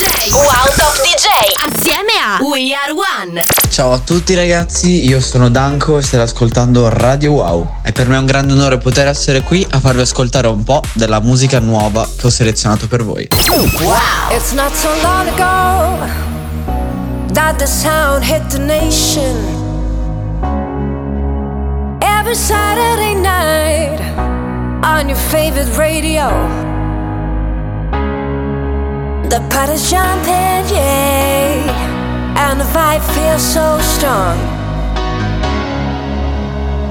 DJ. Wow Top DJ. Assieme a We Are One. Ciao a tutti ragazzi, io sono Danko e state ascoltando Radio Wow. E per me è un grande onore poter essere qui a farvi ascoltare un po' della musica nuova che ho selezionato per voi. Wow. It's not so long ago that the sound hit the nation. Every Saturday night on your favorite radio. The party's jumping, yeah. and the vibe feels so strong.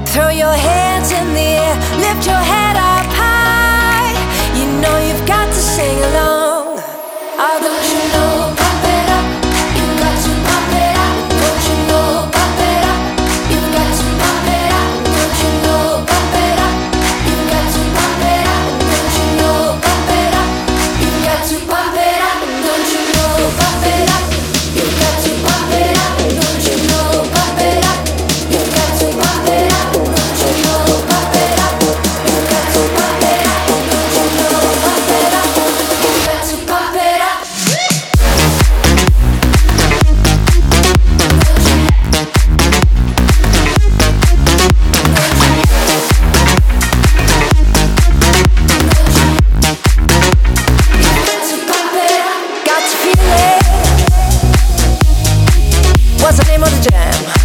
Throw your hands in the air, lift your head up We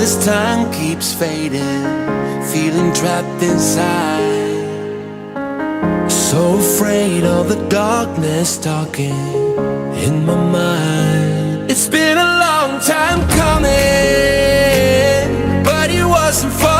this time keeps fading, feeling trapped inside. So afraid of the darkness talking in my mind. It's been a long time coming, but it wasn't for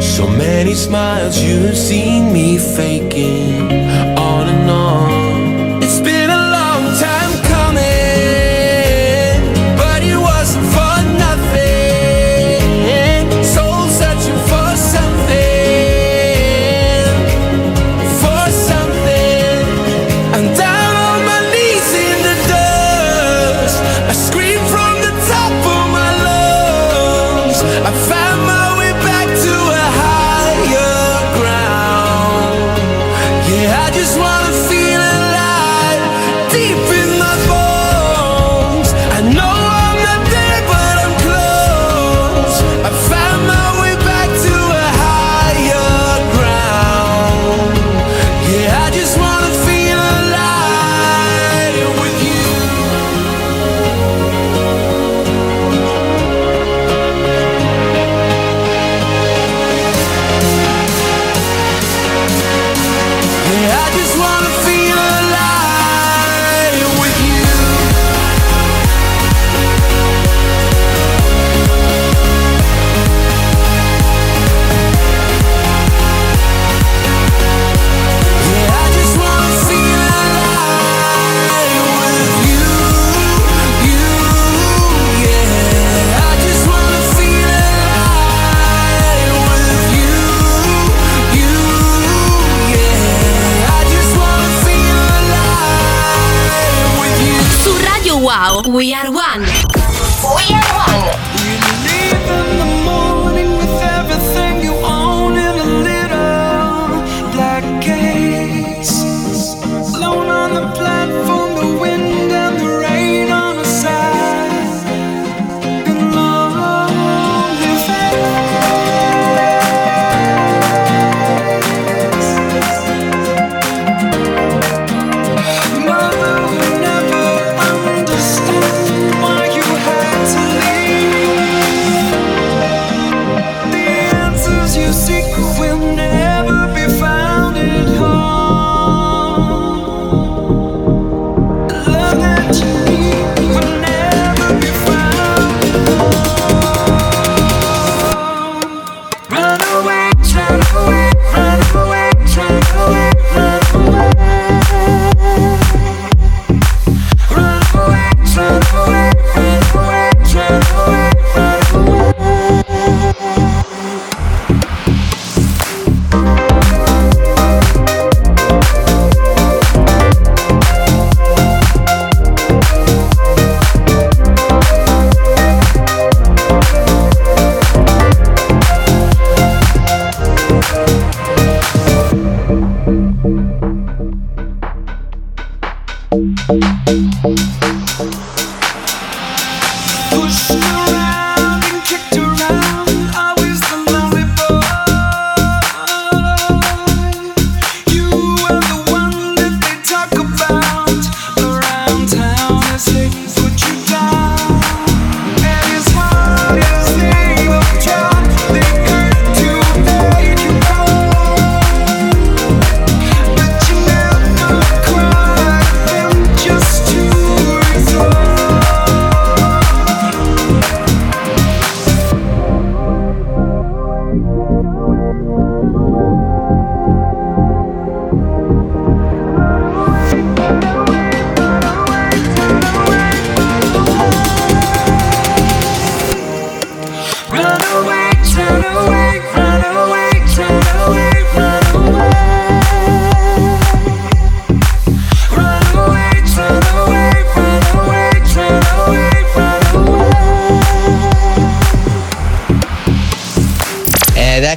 So many smiles you've seen me faking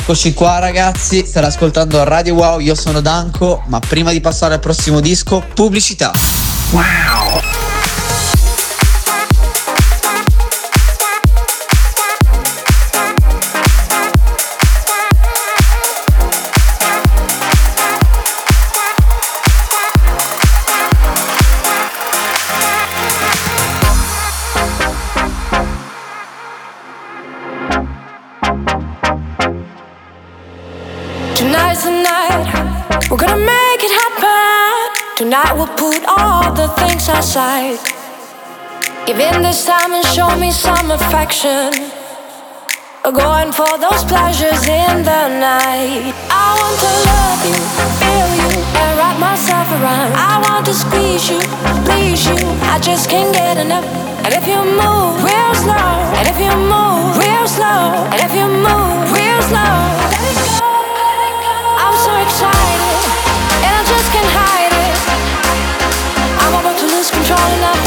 Eccoci qua ragazzi, state ascoltando Radio Wow, io sono Danco, ma prima di passare al prossimo disco, pubblicità. Wow! Give in this time and show me some affection. Going for those pleasures in the night. I want to love you, feel you, and wrap myself around. I want to squeeze you, please you. I just can't get enough. And if you move real slow, and if you move real slow, and if you move real slow. control of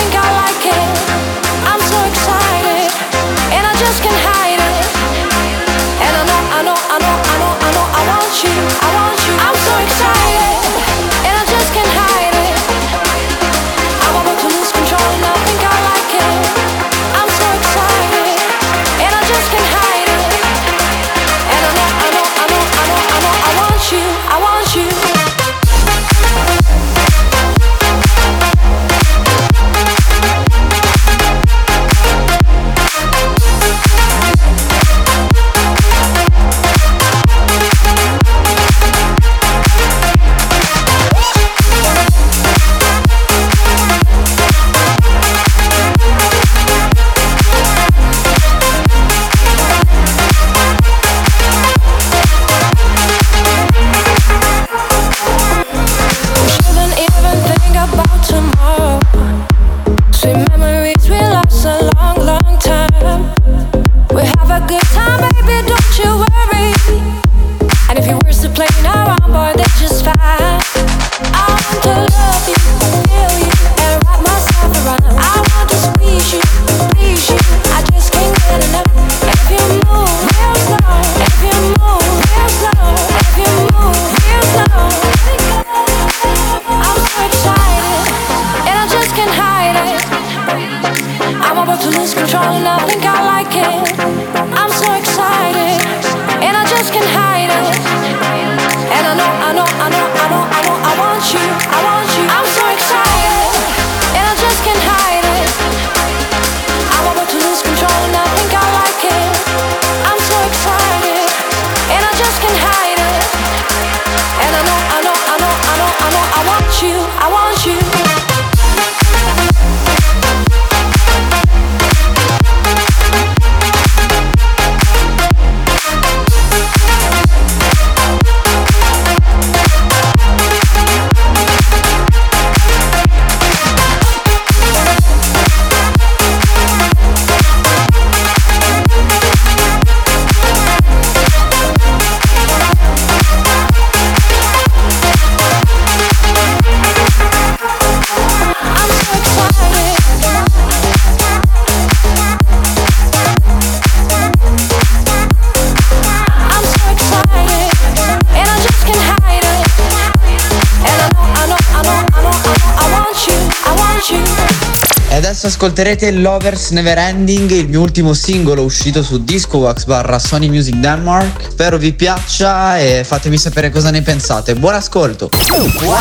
ascolterete Lovers Never Ending, il mio ultimo singolo uscito su Discowax barra Sony Music Denmark. Spero vi piaccia e fatemi sapere cosa ne pensate. Buon ascolto! Wow!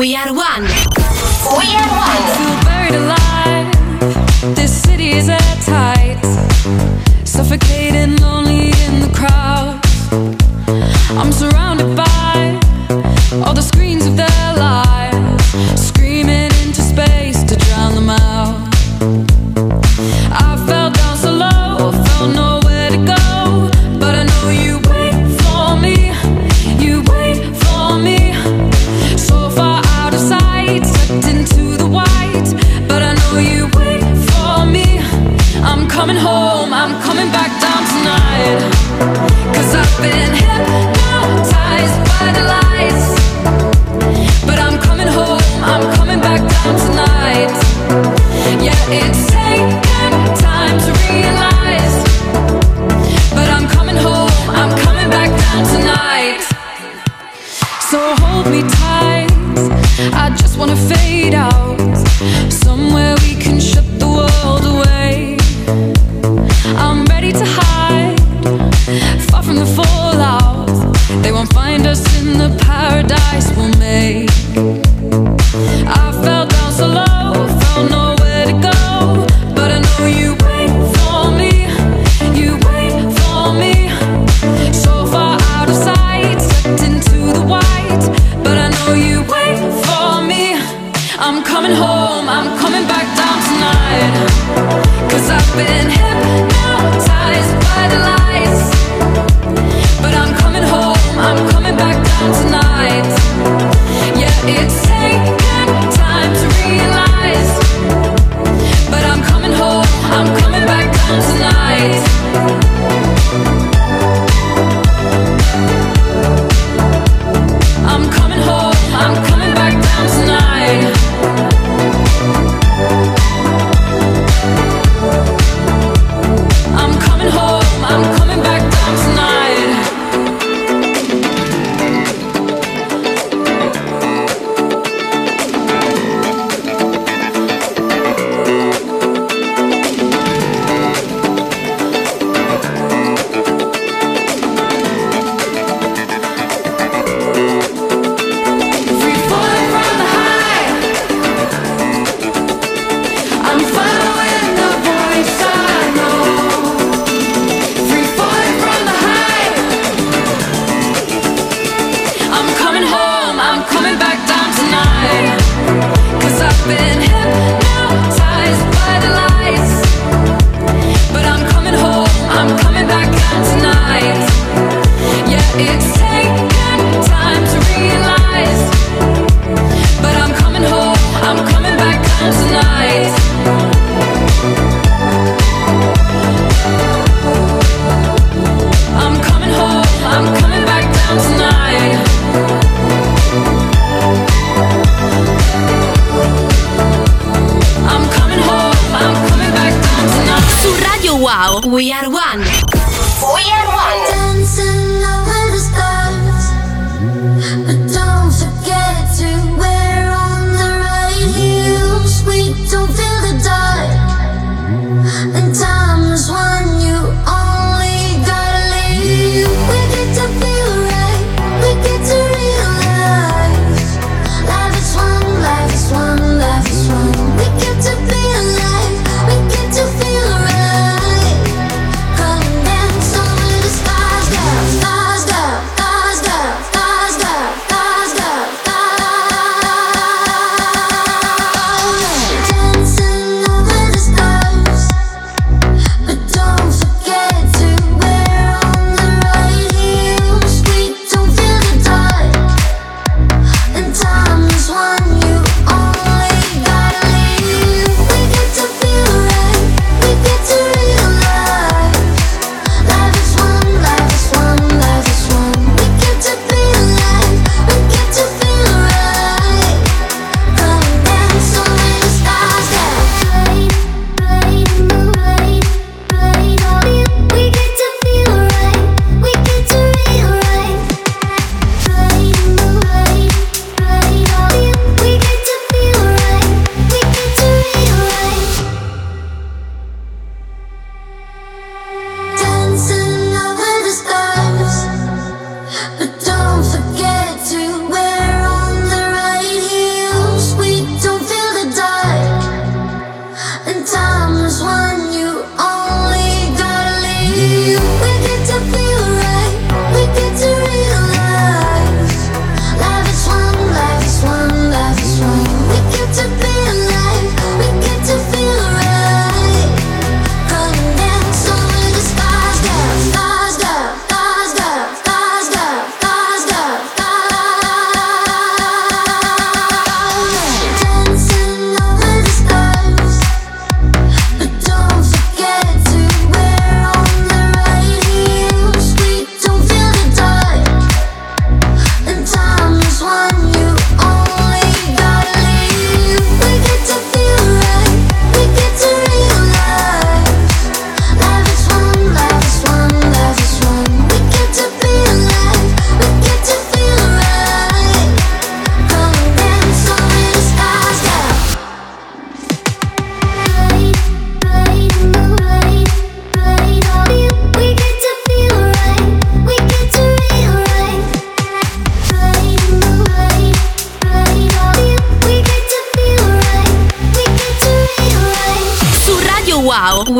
We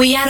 We are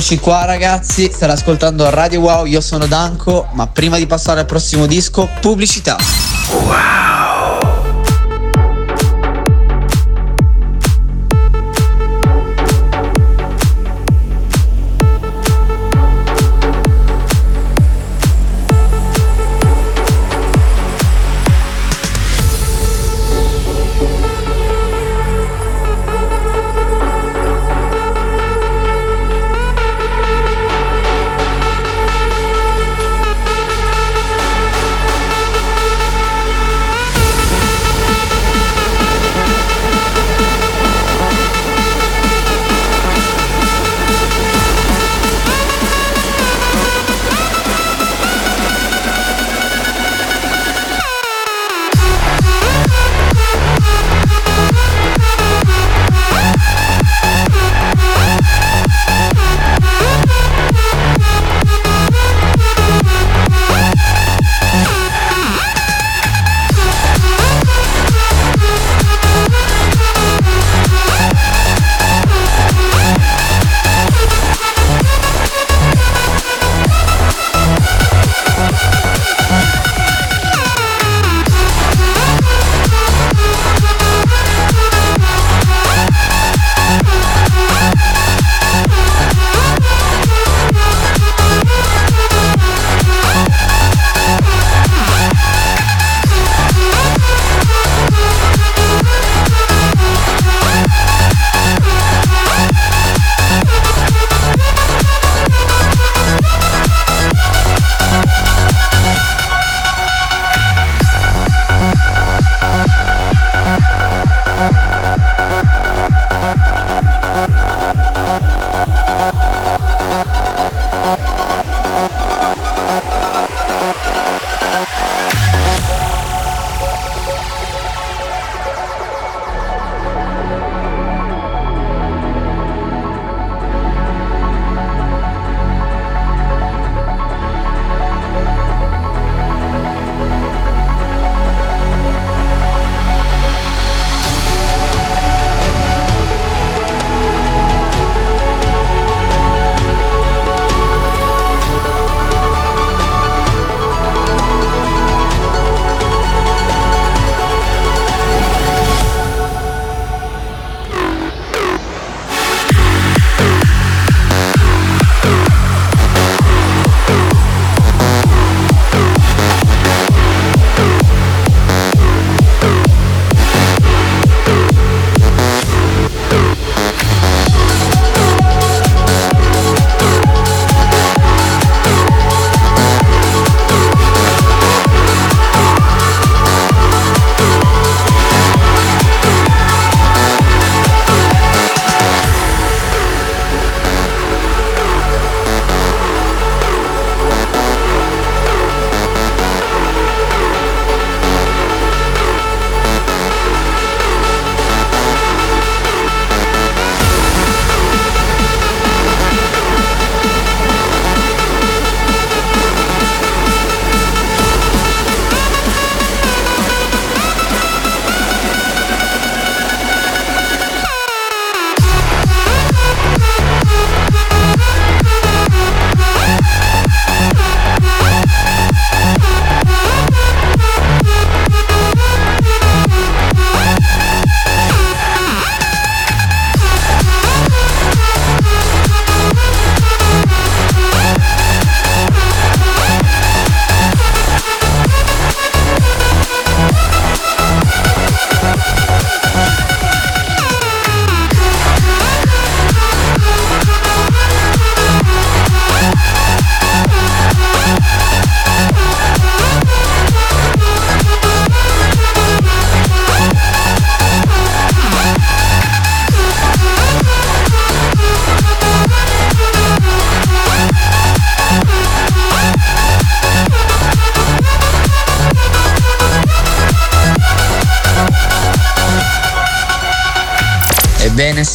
Eccoci qua ragazzi, state ascoltando Radio Wow, io sono Danco, ma prima di passare al prossimo disco, pubblicità. Wow.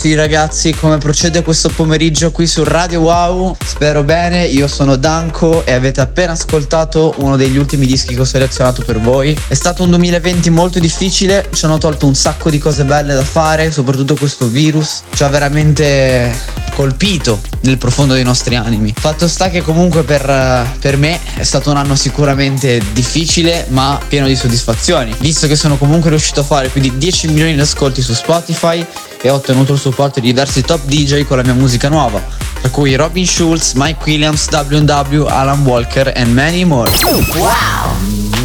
Sì ragazzi, come procede questo pomeriggio qui su Radio Wow? Spero bene, io sono Danko e avete appena ascoltato uno degli ultimi dischi che ho selezionato per voi. È stato un 2020 molto difficile, ci hanno tolto un sacco di cose belle da fare, soprattutto questo virus ci ha veramente colpito nel profondo dei nostri animi. Fatto sta che comunque per, per me è stato un anno sicuramente difficile ma pieno di soddisfazioni, visto che sono comunque riuscito a fare più di 10 milioni di ascolti su Spotify e ho ottenuto il supporto di diversi top DJ con la mia musica nuova, tra cui Robin Schulz, Mike Williams, W&W, Alan Walker and many more. Call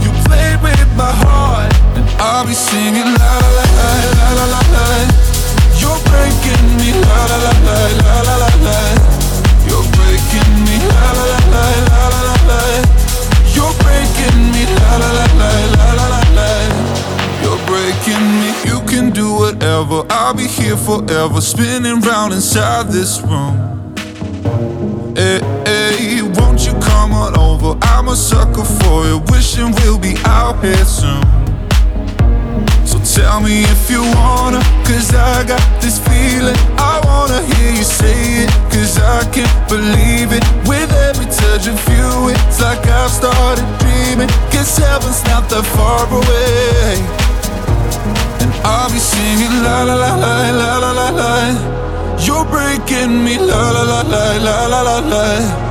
played with my heart, and I'll be singing la la la la la la la. You're breaking me la la la la la la la la. You're breaking me la la la la la la la la. You're breaking me la la la la la la la la. You're breaking me. You can do whatever. I'll be here forever, spinning round inside this room. Hey, you come on over? I'm a sucker for you, wishing we'll be out here soon. So tell me if you wanna, cause I got this feeling. I wanna hear you say it, cause I can't believe it. With every touch of you, it's like I've started dreaming. Guess heaven's not that far away. And I'll be singing la la la la la la la la. You're breaking me la la la la la la la la.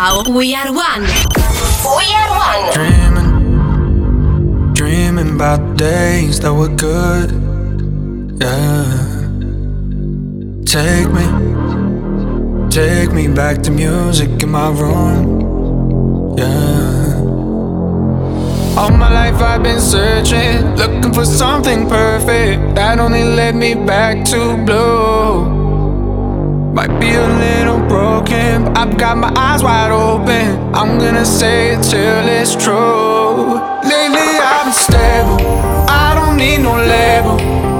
Wow, We Are One. We Are One. Dreaming, dreaming about days that were good. Yeah. Take me, take me back to music in my room. Yeah. All my life I've been searching, looking for something perfect that only led me back to blue. Might be a little broken, but I've got my eyes wide open. I'm gonna say it till it's true. Lately I've been stable, I don't need no label.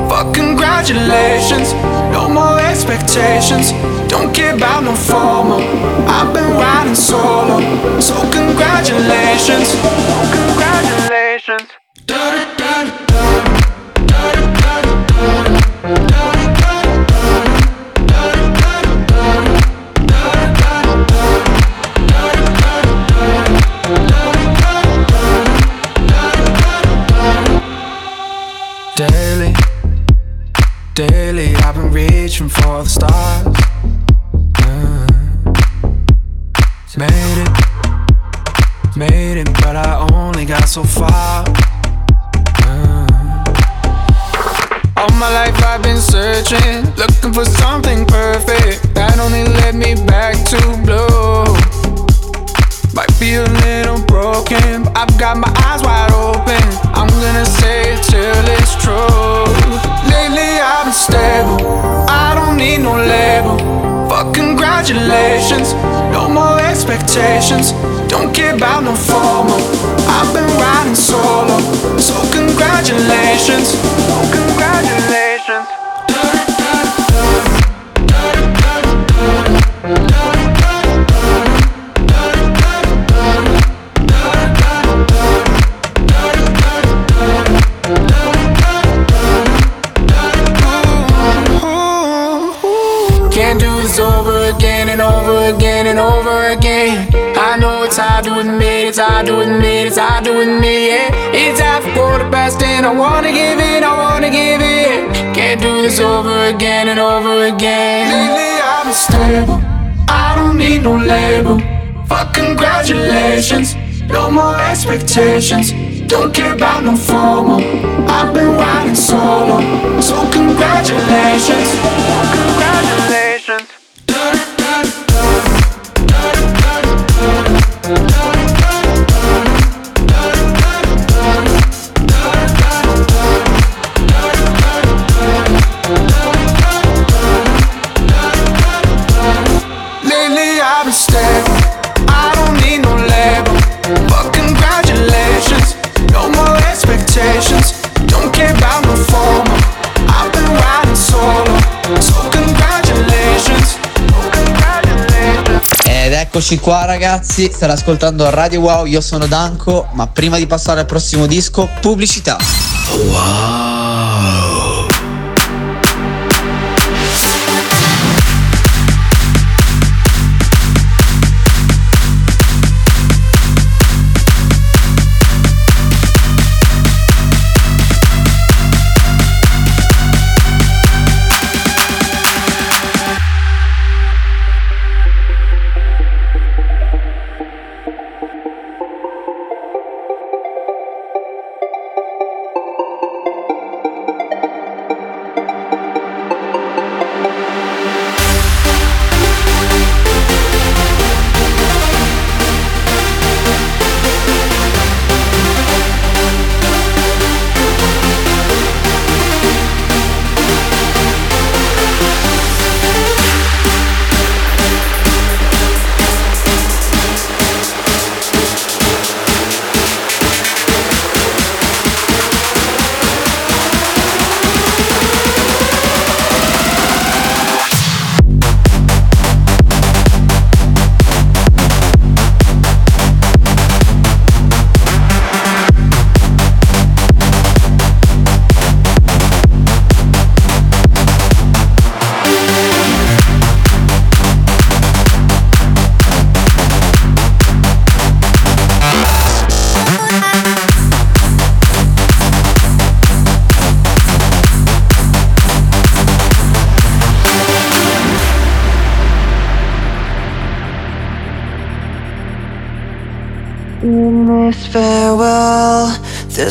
Fuck congratulations, no more expectations. Don't care about no formal. I've been riding solo, so congratulations, congratulations. Over again. Lately I've been stable, I don't need no label. Fuck congratulations, no more expectations. Don't care about no formal. I've been riding solo, so congratulations, congratulations. Eccoci qua ragazzi, state ascoltando Radio Wow, io sono Danko, ma prima di passare al prossimo disco, pubblicità. In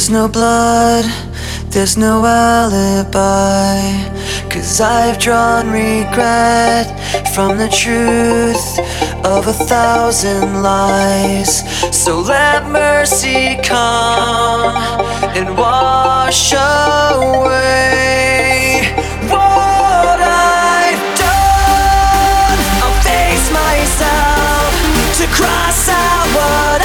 there's no blood, there's no alibi. Cause I've drawn regret from the truth of a thousand lies. So let mercy come and wash away what I've done. I'll face myself to cross out what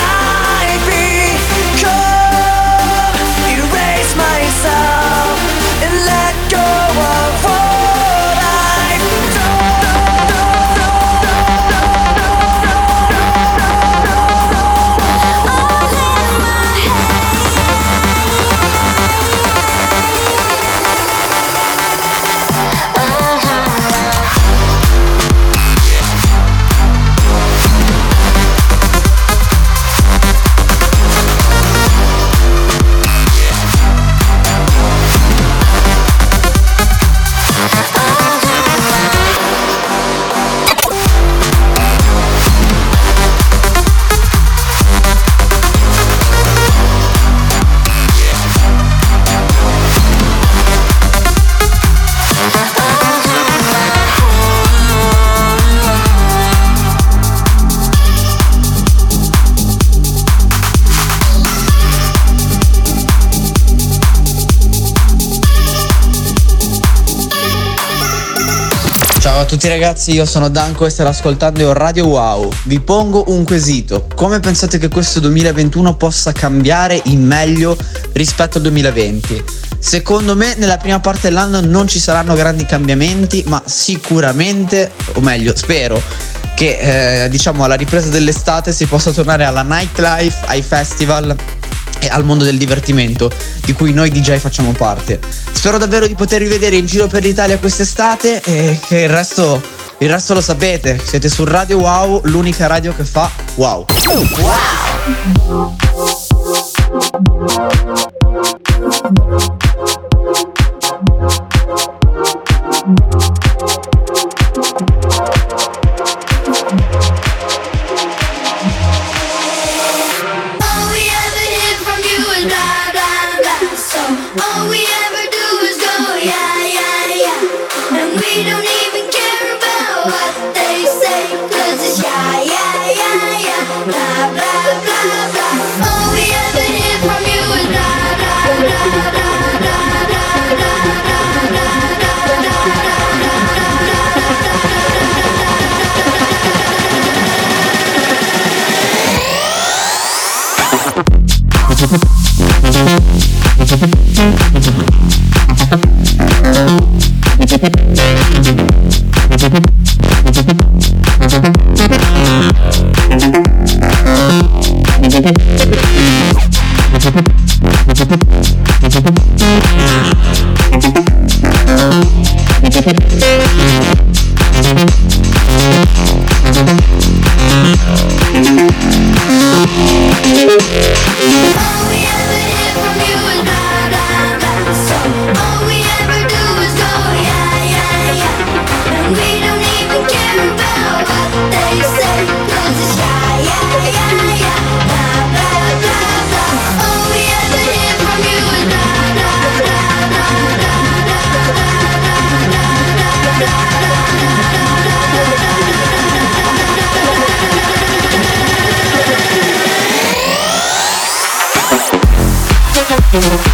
tutti ragazzi, io sono Danko e state ascoltando Radio Wow. Vi pongo un quesito. Come pensate che questo 2021 possa cambiare in meglio rispetto al 2020? Secondo me nella prima parte dell'anno non ci saranno grandi cambiamenti, ma sicuramente, o meglio, spero che eh, diciamo alla ripresa dell'estate si possa tornare alla nightlife, ai festival al mondo del divertimento di cui noi DJ facciamo parte. Spero davvero di potervi vedere in giro per l'Italia quest'estate e che il resto, il resto lo sapete. Siete su Radio Wow, l'unica radio che fa wow. All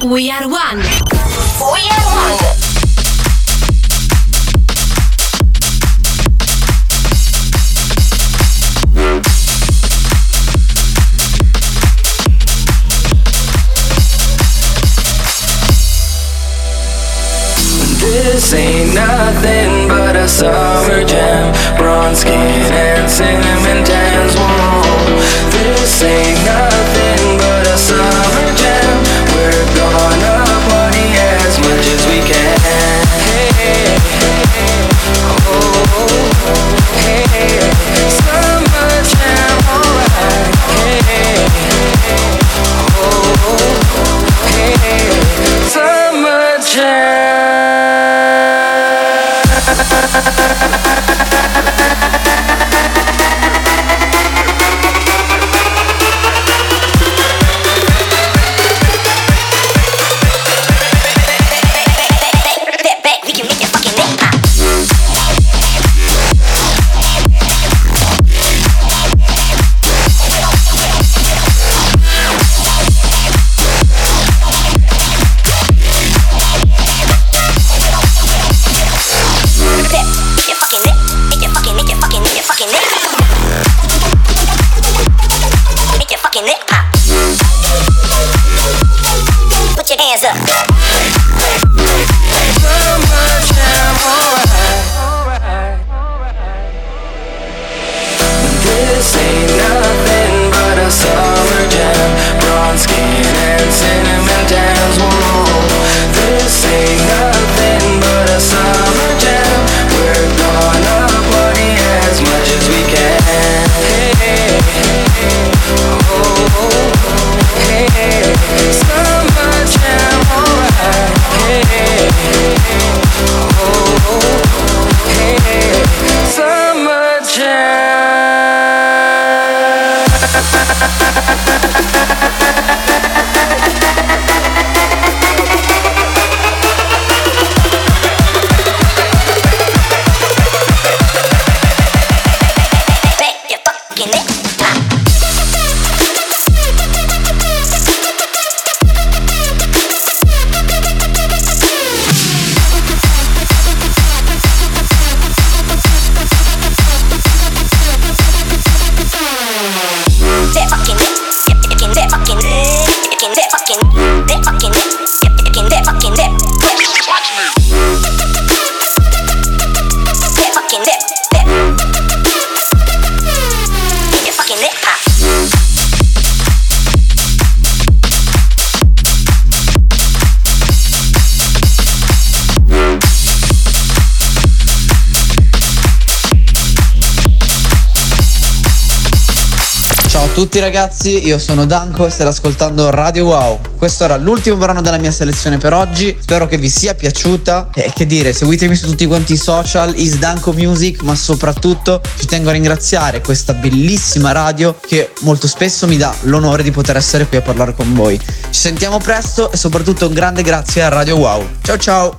we are ragazzi, io sono Danko e state ascoltando Radio Wow. Questo era l'ultimo brano della mia selezione per oggi. Spero che vi sia piaciuta. E che dire, seguitemi su tutti quanti i social, is Danko Music, ma soprattutto ci tengo a ringraziare questa bellissima radio che molto spesso mi dà l'onore di poter essere qui a parlare con voi. Ci sentiamo presto e soprattutto un grande grazie a Radio Wow. Ciao ciao!